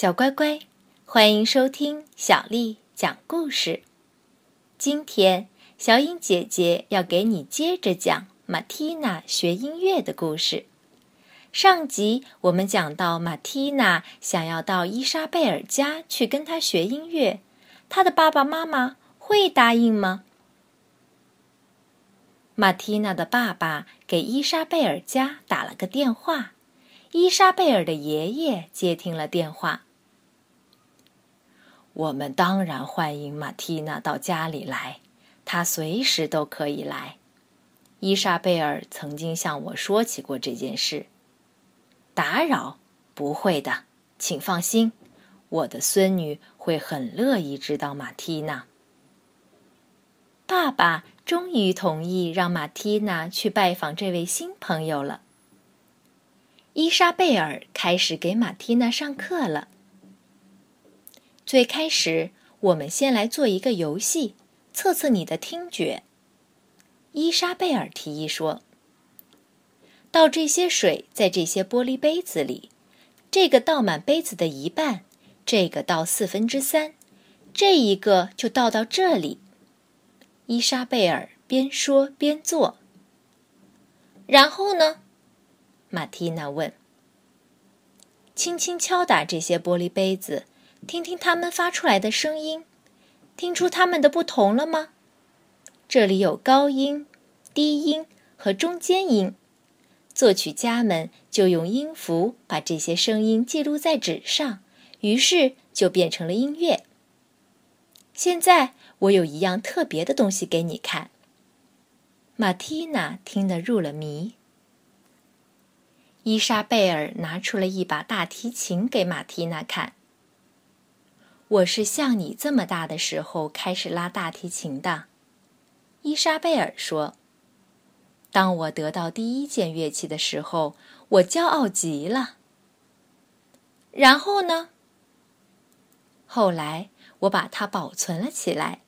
小乖乖，欢迎收听小丽讲故事。今天，小颖姐姐要给你接着讲马蒂娜学音乐的故事。上集我们讲到，马蒂娜想要到伊莎贝尔家去跟她学音乐，她的爸爸妈妈会答应吗？马蒂娜的爸爸给伊莎贝尔家打了个电话，伊莎贝尔的爷爷接听了电话。我们当然欢迎马蒂娜到家里来，她随时都可以来。伊莎贝尔曾经向我说起过这件事。打扰？不会的，请放心，我的孙女会很乐意知道马蒂娜。爸爸终于同意让马蒂娜去拜访这位新朋友了。伊莎贝尔开始给马蒂娜上课了。最开始，我们先来做一个游戏，测测你的听觉。伊莎贝尔提议说：“倒这些水在这些玻璃杯子里，这个倒满杯子的一半，这个倒四分之三，这一个就倒到这里。”伊莎贝尔边说边做。然后呢？马蒂娜问。轻轻敲打这些玻璃杯子。听听它们发出来的声音，听出它们的不同了吗？这里有高音、低音和中间音，作曲家们就用音符把这些声音记录在纸上，于是就变成了音乐。现在我有一样特别的东西给你看。马蒂娜听得入了迷。伊莎贝尔拿出了一把大提琴给马蒂娜看。我是像你这么大的时候开始拉大提琴的，伊莎贝尔说。当我得到第一件乐器的时候，我骄傲极了。然后呢？后来我把它保存了起来，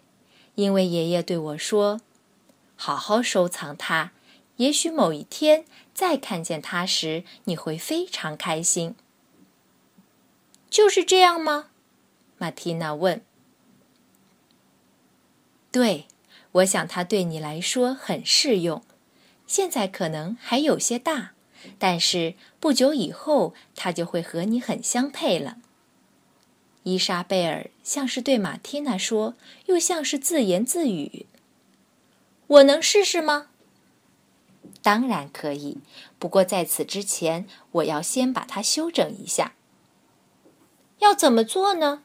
因为爷爷对我说：“好好收藏它，也许某一天再看见它时，你会非常开心。”就是这样吗？马蒂娜问：“对，我想它对你来说很适用。现在可能还有些大，但是不久以后它就会和你很相配了。”伊莎贝尔像是对马蒂娜说，又像是自言自语：“我能试试吗？”“当然可以，不过在此之前，我要先把它修整一下。要怎么做呢？”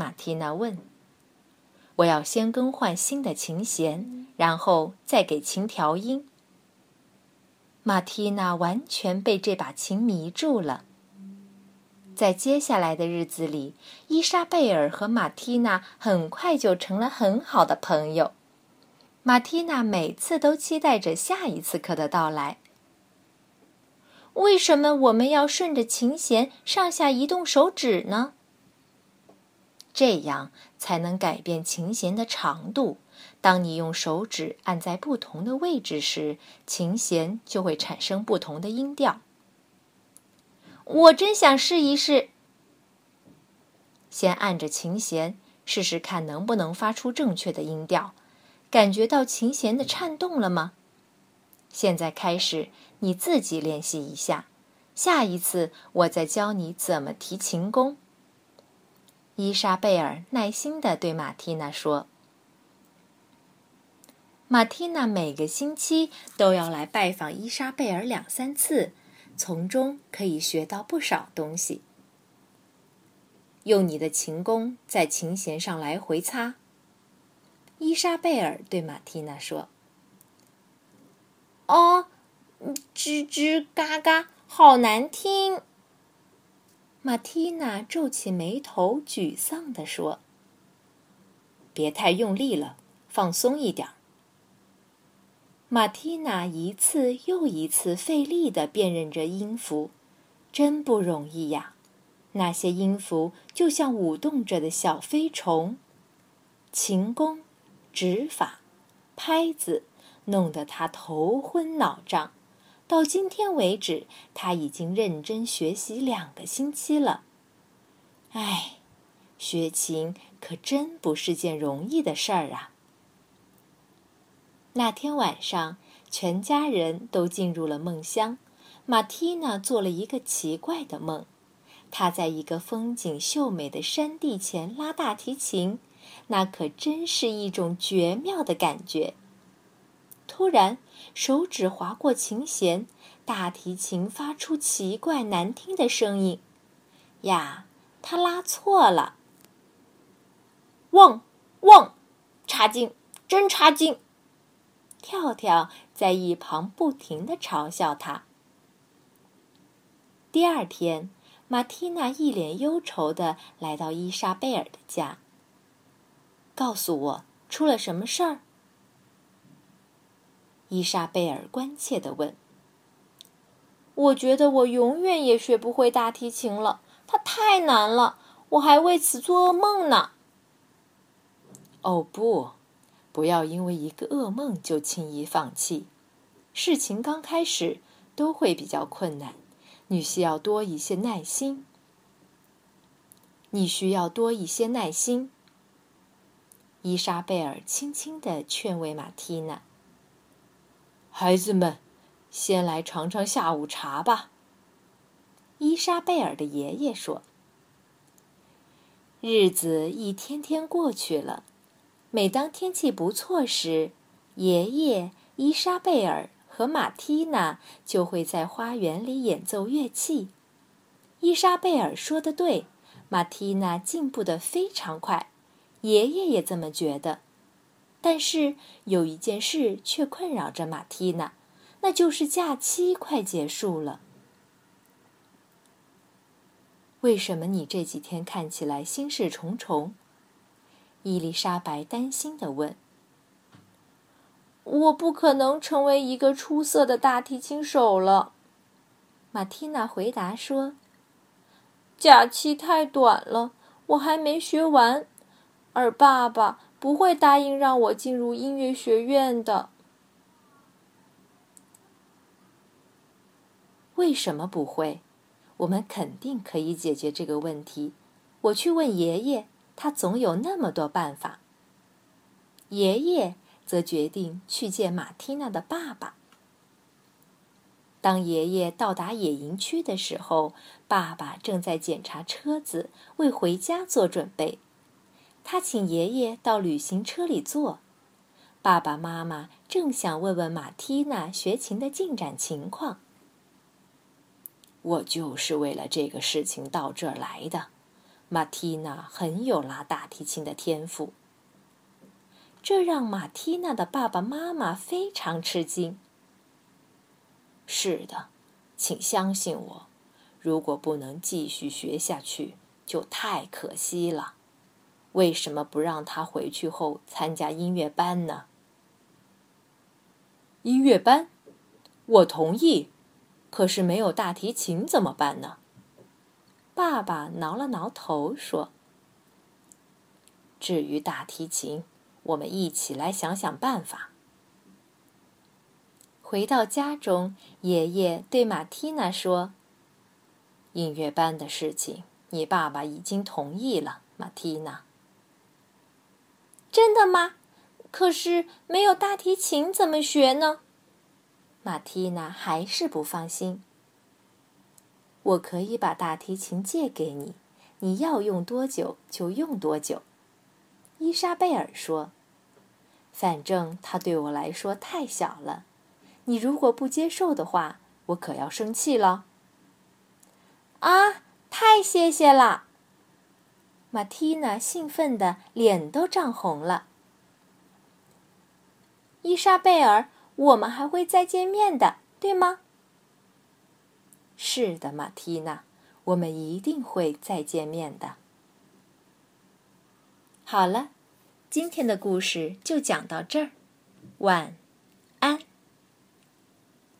马蒂娜问：“我要先更换新的琴弦，然后再给琴调音。”马蒂娜完全被这把琴迷住了。在接下来的日子里，伊莎贝尔和马蒂娜很快就成了很好的朋友。马蒂娜每次都期待着下一次课的到来。为什么我们要顺着琴弦上下移动手指呢？这样才能改变琴弦的长度。当你用手指按在不同的位置时，琴弦就会产生不同的音调。我真想试一试。先按着琴弦，试试看能不能发出正确的音调。感觉到琴弦的颤动了吗？现在开始，你自己练习一下。下一次，我再教你怎么提琴弓。伊莎贝尔耐心地对马蒂娜说：“马蒂娜每个星期都要来拜访伊莎贝尔两三次，从中可以学到不少东西。用你的琴弓在琴弦上来回擦。”伊莎贝尔对马蒂娜说：“哦，吱吱嘎嘎，好难听。”马蒂娜皱起眉头，沮丧地说：“别太用力了，放松一点。”马蒂娜一次又一次费力地辨认着音符，真不容易呀！那些音符就像舞动着的小飞虫，琴弓、指法、拍子，弄得她头昏脑胀。到今天为止，他已经认真学习两个星期了。唉，学琴可真不是件容易的事儿啊。那天晚上，全家人都进入了梦乡。马蒂娜做了一个奇怪的梦，她在一个风景秀美的山地前拉大提琴，那可真是一种绝妙的感觉。突然，手指划过琴弦，大提琴发出奇怪难听的声音。呀，他拉错了！汪汪，差劲，真差劲！跳跳在一旁不停的嘲笑他。第二天，马蒂娜一脸忧愁的来到伊莎贝尔的家。告诉我，出了什么事儿？伊莎贝尔关切的问。我觉得我永远也学不会大提琴了，它太难了，我还为此做噩梦呢。哦不！不要因为一个噩梦就轻易放弃。事情刚开始都会比较困难，你需要多一些耐心。你需要多一些耐心。伊莎贝尔轻轻地劝慰马蒂娜：“孩子们，先来尝尝下午茶吧。”伊莎贝尔的爷爷说：“日子一天天过去了。”每当天气不错时，爷爷、伊莎贝尔和马蒂娜就会在花园里演奏乐器。伊莎贝尔说的对，马蒂娜进步的非常快，爷爷也这么觉得。但是有一件事却困扰着马蒂娜，那就是假期快结束了。为什么你这几天看起来心事重重？伊丽莎白担心地问：“我不可能成为一个出色的大提琴手了。”马蒂娜回答说：“假期太短了，我还没学完，而爸爸不会答应让我进入音乐学院的。”为什么不会？我们肯定可以解决这个问题。我去问爷爷。他总有那么多办法。爷爷则决定去见马蒂娜的爸爸。当爷爷到达野营区的时候，爸爸正在检查车子，为回家做准备。他请爷爷到旅行车里坐。爸爸妈妈正想问问马蒂娜学琴的进展情况。我就是为了这个事情到这儿来的。马蒂娜很有拉大提琴的天赋，这让马蒂娜的爸爸妈妈非常吃惊。是的，请相信我，如果不能继续学下去，就太可惜了。为什么不让他回去后参加音乐班呢？音乐班，我同意。可是没有大提琴怎么办呢？爸爸挠了挠头，说：“至于大提琴，我们一起来想想办法。”回到家中，爷爷对马蒂娜说：“音乐班的事情，你爸爸已经同意了。”马蒂娜，真的吗？可是没有大提琴怎么学呢？马蒂娜还是不放心。我可以把大提琴借给你，你要用多久就用多久。”伊莎贝尔说，“反正它对我来说太小了，你如果不接受的话，我可要生气了。”啊，太谢谢了！马蒂娜兴奋的脸都涨红了。伊莎贝尔，我们还会再见面的，对吗？是的，马蒂娜，我们一定会再见面的。好了，今天的故事就讲到这儿，晚安。